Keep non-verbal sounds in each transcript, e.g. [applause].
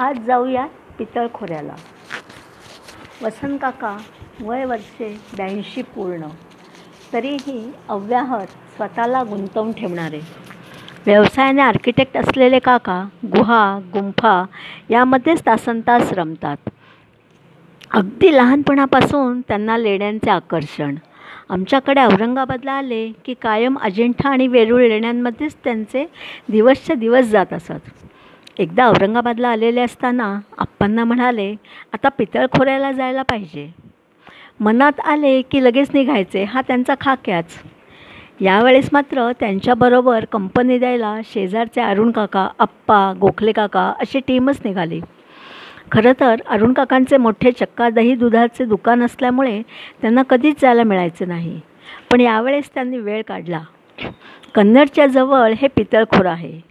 आज जाऊया पितळखोऱ्याला. वसंत काका वय वर्षे ब्याऐंशी पूर्ण. तरीही अव्याहत स्वतःला गुंतवून ठेवणारे. व्यवसायाने आर्किटेक्ट असलेले काका गुहा गुंफा यामध्येच तासनतास रमतात. अगदी लहानपणापासून त्यांना लेण्यांचे आकर्षण. आमच्याकडे औरंगाबादला आले की कायम अजिंठा आणि वेरूळ लेण्यांमध्येच त्यांचे दिवसचे दिवस जात असत. एकदा औरंगाबादला आलेले असताना आप्पांना म्हणाले आता पितळखोऱ्याला जायला पाहिजे. मनात आले की लगेच निघायचे हा त्यांचा खाक्याच. यावेळेस मात्र त्यांच्याबरोबर कंपनी द्यायला शेजारचे अरुण काका आप्पा गोखले काका अशी टीमच निघाली. खरं तर अरुण काकांचे मोठे चक्का दही दुधाचे दुकान असल्यामुळे त्यांना कधीच जायला मिळायचे नाही. पण यावेळेस त्यांनी वेळ काढला. कन्नडच्या जवळ हे पितळखोर आहे.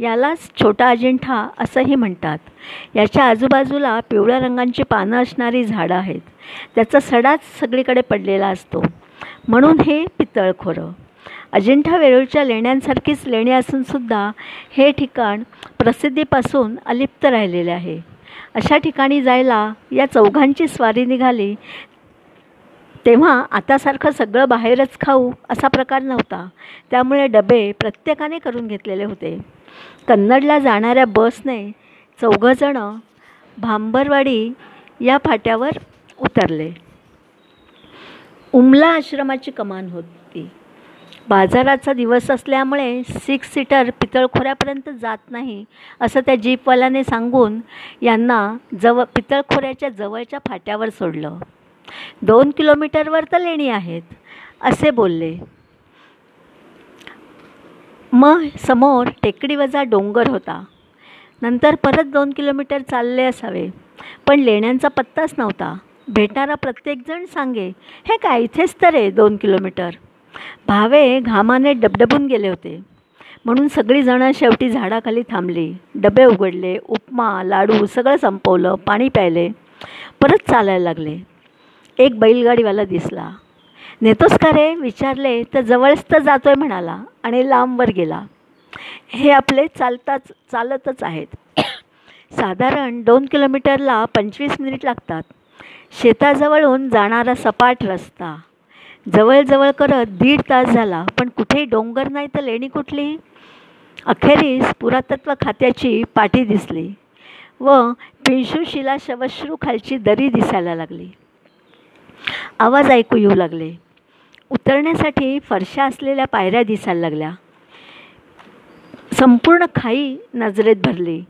यालाच छोटा अजिंठा असंही म्हणतात. याच्या आजूबाजूला पिवळ्या रंगांची पानं असणारी झाडं आहेत. त्याचा सडाच सगळीकडे पडलेला असतो. म्हणून हे पितळखोरं. अजिंठा वेरूळच्या लेण्यांसारखीच लेणी असूनसुद्धा हे ठिकाण प्रसिद्धीपासून अलिप्त राहिलेले आहे. अशा ठिकाणी जायला या चौघांची स्वारी निघाली. तेव्हा आतासारखं सगळं बाहेरच खाऊ असा प्रकार नव्हता. त्यामुळे डबे प्रत्येकाने करून घेतलेले होते. कन्नडला जाणाऱ्या बसने चौघंजणं भांबरवाडी या फाट्यावर उतरले. उमला आश्रमाची कमान होती. बाजाराचा दिवस असल्यामुळे सिक्स सीटर पितळखोऱ्यापर्यंत जात नाही असं त्या जीपवाल्याने सांगून यांना जवळ पितळखोऱ्याच्या जवळच्या फाट्यावर सोडलं. दोन किलोमीटरवर तर लेणी आहेत असे बोलले. मग समोर टेकडीवजा डोंगर होता. नंतर परत दोन किलोमीटर चालले असावे. पण लेण्यांचा पत्ताच नव्हता. भेटणारा प्रत्येकजण सांगे हे काय इथेच तर आहे दोन किलोमीटर. भावे घामाने डबडबून गेले होते. म्हणून सगळीजणं शेवटी झाडाखाली थांबली. डबे उघडले उपमा लाडू सगळं संपवलं पाणी प्यायले परत चालायला लागले. एक बैलगाडीवाला दिसला. नेतोस का रे विचारले तर जवळच तर जातो आहे म्हणाला आणि लांबवर गेला. हे आपले चालताच चालतच आहेत. साधारण दोन किलोमीटरला पंचवीस मिनिट लागतात. शेताजवळून जाणारा सपाट रस्ता. जवळजवळ करत दीड तास झाला पण कुठेही डोंगर नाही तर लेणी कुठली? अखेरीस पुरातत्व खात्याची पाठी दिसली व पिंशुशिला शवश्रू खालची दरी दिसायला लागली. आवाज ऐकू येऊ लागले. उतरण्यासाठी फरशा असलेल्या पायऱ्या दिसायला लागल्या. संपूर्ण खाई नजरेत भरली.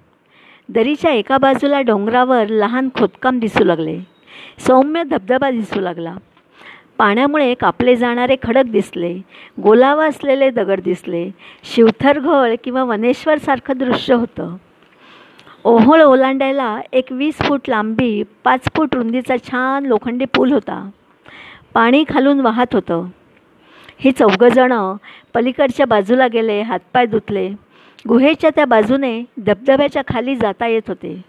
दरीच्या एका बाजूला डोंगरावर लहान खोदकाम दिसू लागले. सौम्य धबधबा दिसू लागला. पाण्यामुळे कापले जाणारे खडक दिसले. गोलावा असलेले दगड दिसले. शिवथरघळ किंवा वनेश्वरसारखं दृश्य होतं. ओहोळ ओलांडायला एक वीस फूट लांबी पाच फूट रुंदीचा छान लोखंडी पूल होता. पाणी खालून वाहत होतं. हे चौघंजणं पलीकडच्या बाजूला गेले हातपाय धुतले. गुहेच्या त्या बाजूने धबधब्याच्या खाली जाता येत होते.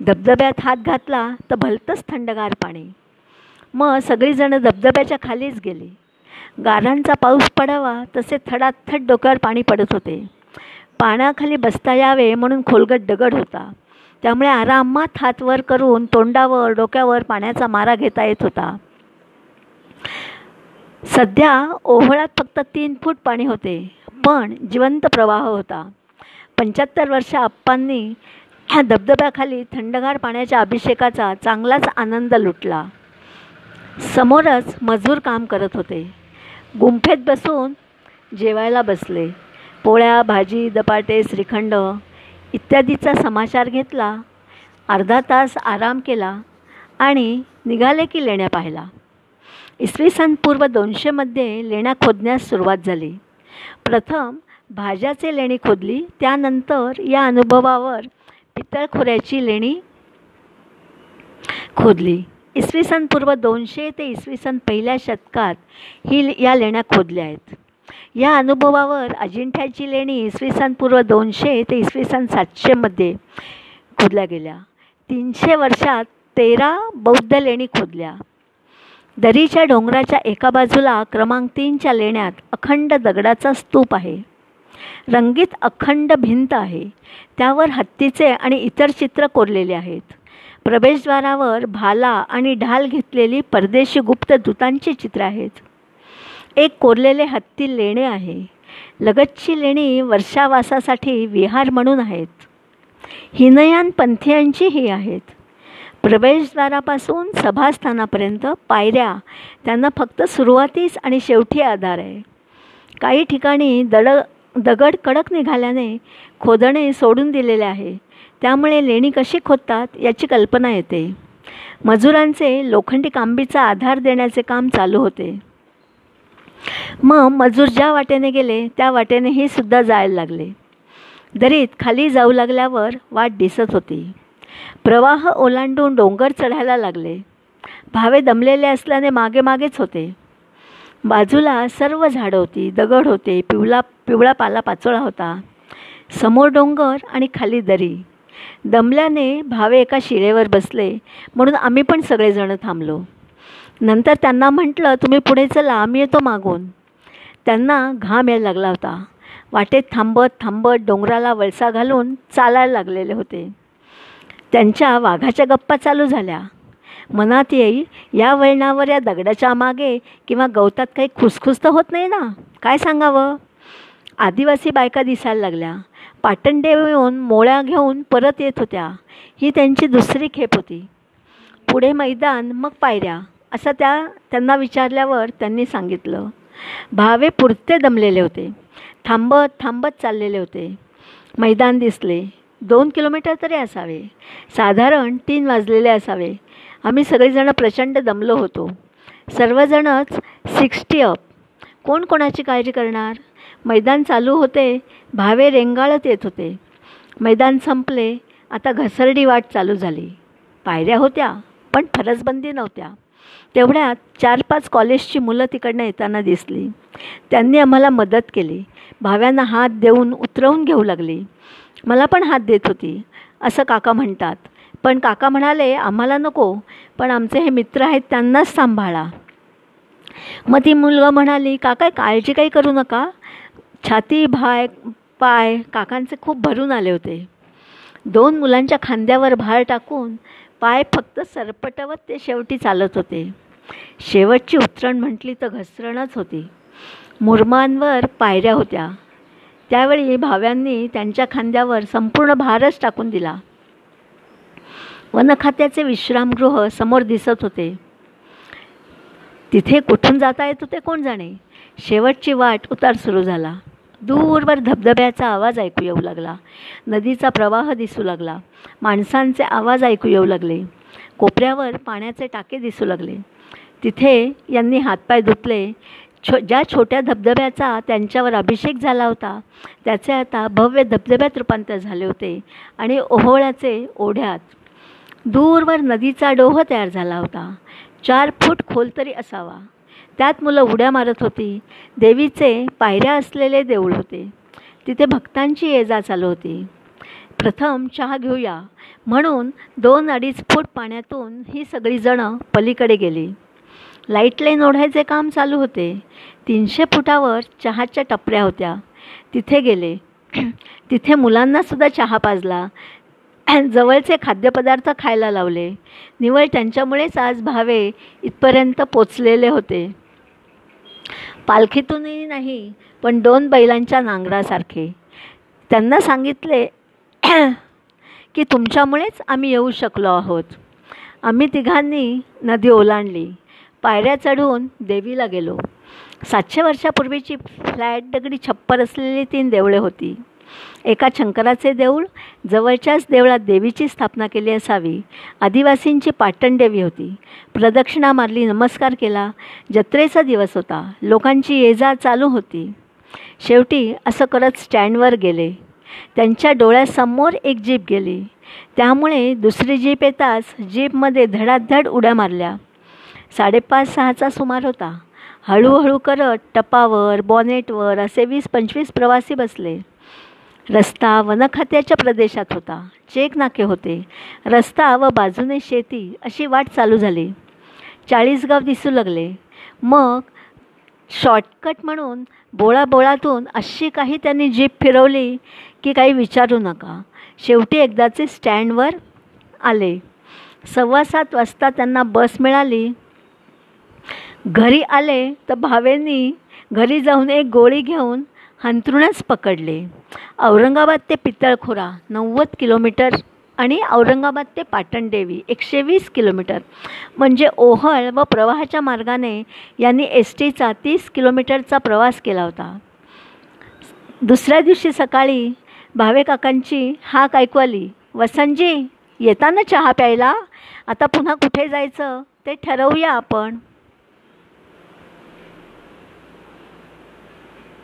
धबधब्यात हात घातला तर भलतंच थंडगार पाणी. मग सगळीजणं धबधब्याच्या खालीच गेली. गारांचा पाऊस पडावा तसे थडाथड डोक्यावर पाणी पडत होते. पाण्याखाली बसता यावे म्हणून खोलगट दगड होता. त्यामुळे आरामात हात वर करून तोंडावर डोक्यावर पाण्याचा मारा घेता येत होता. सध्या ओहळात फक्त तीन फूट पाणी होते पण जिवंत प्रवाह होता. पंच्याहत्तर वर्ष आप्पांनी ह्या धबधब्याखाली थंडगार पाण्याच्या अभिषेकाचा चांगलाच आनंद लुटला. समोरच मजूर काम करत होते. गुंफेत बसून जेवायला बसले. पोळ्या भाजी दपाटे श्रीखंड इत्यादीचा समाचार घेतला. अर्धा तास आराम केला आणि निघाले की लेण्या पाहिला. इसवी सन पूर्व दोनशेमध्ये लेण्या खोदण्यास सुरुवात झाली. प्रथम भाज्याचे लेणी खोदली त्यानंतर या अनुभवावर पितळखोऱ्याची लेणी खोदली. इसवी सन पूर्व दोनशे ते इसवी सन पहिल्या शतकात ही या लेण्या खोदल्या आहेत. या अनुभवावर अजिंठ्याची लेणी इसवी सन पूर्व दोनशे ते इसवी सन सातशेमध्ये खोदल्या गेल्या. तीनशे वर्षात तेरा बौद्ध लेणी खोदल्या. दरीच्या डोंगराच्या एका बाजूला क्रमांक तीनच्या लेण्यात अखंड दगडाचा स्तूप आहे. रंगीत अखंड भिंत आहे. त्यावर हत्तीचे आणि इतर चित्र कोरलेले आहेत. प्रवेशद्वारावर भाला आणि ढाल घेतलेली परदेशी गुप्त दूतांची चित्र आहेत. एक कोरलेले हत्ती लेणे आहे. लगतची लेणी वर्षावासासाठी विहार म्हणून आहेत. हिनयान पंथियांची ही आहेत. प्रवेशद्वारापासून सभास्थानापर्यंत पायऱ्या त्यांना फक्त सुरुवातीस आणि शेवटी आधार आहे. काही ठिकाणी दड दगड कडक निघाल्याने खोदणे सोडून दिलेले आहे. त्यामुळे लेणी कशी खोदतात याची कल्पना येते. मजुरांचे लोखंडी कांबीचा आधार देण्याचे काम चालू होते. मग मजूर ज्या वाटेने गेले त्या वाटेने हे सुद्धा जायला लागले. दरीत खाली जाऊ लागल्यावर वाट दिसत होती. प्रवाह ओलांडून डोंगर चढायला लागले. भावे दमलेले असल्याने मागे मागेच होते. बाजूला सर्व झाडं होती दगड होते पिवळा पिवळा पाला पाचोळा होता. समोर डोंगर आणि खाली दरी. दमल्याने भावे एका शिळेवर बसले म्हणून आम्ही पण सगळेजण थांबलो. नंतर त्यांना म्हटलं तुम्ही पुढे चला आम्ही येतो मागून. त्यांना घाम यायला लागला होता. वाटेत थांबत थांबत डोंगराला वळसा घालून चालायला लागलेले होते. त्यांच्या वाघाच्या गप्पा चालू झाल्या. मनात येईल या वळणावर या दगडाच्या मागे किंवा गवतात काही खुसखुस तर होत नाही ना? काय सांगावं? आदिवासी बायका दिसायला लागल्या. पाटंडे येऊन मोळ्या घेऊन परत येत होत्या. ही त्यांची दुसरी खेप होती. पुढे मैदान मग पायऱ्या असं त्या त्यांना विचारल्यावर त्यांनी सांगितलं. भावे पुरते दमलेले होते. थांबत थांबत चाललेले होते. मैदान दिसले. दोन किलोमीटर तरी असावे. साधारण तीन वाजलेले असावे. आम्ही सगळेजणं प्रचंड दमलो होतो. सर्वजणच सिक्स्टी अप. कोण कोणाची काळजी करणार? मैदान चालू होते भावे रेंगाळत येत होते. मैदान संपले आता घसरडी वाट चालू झाली. पायऱ्या होत्या पण फरसबंदी नव्हत्या. तेवढ्यात चार पाच कॉलेजची मुलं तिकडनं येताना दिसली. त्यांनी आम्हाला मदत केली. भाव्यांना हात देऊन उतरवून घेऊ लागली. मला पण हात देत होती असं काका म्हणतात. पण काका म्हणाले आम्हाला नको पण आमचे हे मित्र आहेत त्यांनाच सांभाळा. मग ती मुलगा म्हणाली काका काळजी काही करू नका. छाती भाय पाय काकांचे खूप भरून आले होते. दोन मुलांच्या खांद्यावर भार टाकून पाय फक्त सरपटवत ते शेवटी चालत होते. शेवटची उतरण म्हटली तर घसरणच होती. मुरमांवर पायऱ्या होत्या. त्यावेळी भाव्यांनी त्यांच्या खांद्यावर संपूर्ण भारच टाकून दिला. वनखात्याचे विश्रामगृह समोर दिसत होते. तिथे कुठून जाता येत होते कोण जाणे? शेवटची वाट उतार सुरू झाला. दूरवर धबधब्याचा आवाज ऐकू येऊ लागला. नदीचा प्रवाह दिसू लागला. माणसांचे आवाज ऐकू येऊ लागले. कोपऱ्यावर पाण्याचे टाके दिसू लागले. तिथे यांनी हातपाय धुतले. छो ज्या छोट्या धबधब्याचा त्यांच्यावर अभिषेक झाला होता त्याचे आता भव्य धबधब्यात रूपांतर झाले होते आणि ओहोळ्याचे ओढ्यात. दूरवर नदीचा डोह तयार झाला होता. चार फूट खोल तरी असावा. त्यात मुलं उड्या मारत होती. देवीचे पायऱ्या असलेले देऊळ होते. तिथे भक्तांची ये जा चालू होती. प्रथम चहा घेऊया. म्हणून दोन अडीच फूट पाण्यातून ही सगळीजणं पलीकडे गेली. लाइट लाईन ओढायचे काम चालू होते. तीनशे फुटावर चहाच्या टपऱ्या होत्या. तिथे गेले. [clears throat] तिथे मुलांनासुद्धा चहा पाजला. [clears throat] जवळचे खाद्यपदार्थ खायला लावले. निवळ त्यांच्यामुळेच आज भावे इथपर्यंत पोचलेले होते. पालखीतूनही नाही पण दोन बैलांच्या नांगरासारखे. त्यांना सांगितले [clears throat] की तुमच्यामुळेच आम्ही येऊ शकलो आहोत. आम्ही तिघांनी नदी ओलांडली. पायऱ्या चढून देवीला गेलो. सातशे वर्षापूर्वीची फ्लॅट दगडी छप्पर असलेली तीन देवळे होती. एका शंकराचे देऊळ जवळच्याच देवळात देवीची स्थापना केली असावी. आदिवासींची पाटण देवी होती. प्रदक्षिणा मारली नमस्कार केला. जत्रेचा दिवस होता. लोकांची ये जा चालू होती. शेवटी असं करत स्टँडवर गेले. त्यांच्या डोळ्यासमोर एक जीप गेली. त्यामुळे दुसरी जीप येताच जीपमध्ये धडाधड उड्या मारल्या. साडेपाच सहाचा सुमार होता. हळूहळू करत टपावर बॉनेटवर असे वीस पंचवीस प्रवासी बसले. रस्ता वनखात्याच्या प्रदेशात होता. चेक नाके होते. रस्ता व बाजूने शेती अशी वाट चालू झाली. चाळीसगाव दिसू लागले. मग शॉर्टकट म्हणून बोळाबोळातून अशी काही त्यांनी जीप फिरवली की काही विचारू नका. शेवटी एकदाचे स्टँडवर आले. सव्वा सात वाजता त्यांना बस मिळाली. घरी आले तर भावेंनी घरी जाऊन एक गोळी घेऊन अंथरुणच पकडले. औरंगाबाद ते पितळखोरा नव्वद किलोमीटर आणि औरंगाबाद ते पाटणदेवी एकशे वीस किलोमीटर. म्हणजे ओहळ व प्रवाहाच्या मार्गाने यांनी एस टीचा तीस किलोमीटरचा प्रवास केला होता. दुसऱ्या दिवशी सकाळी भावे काकांची हाक ऐकू आली वसंतजी येताना चहा प्यायला? आता पुन्हा कुठे जायचं? ते ठरवूया आपण.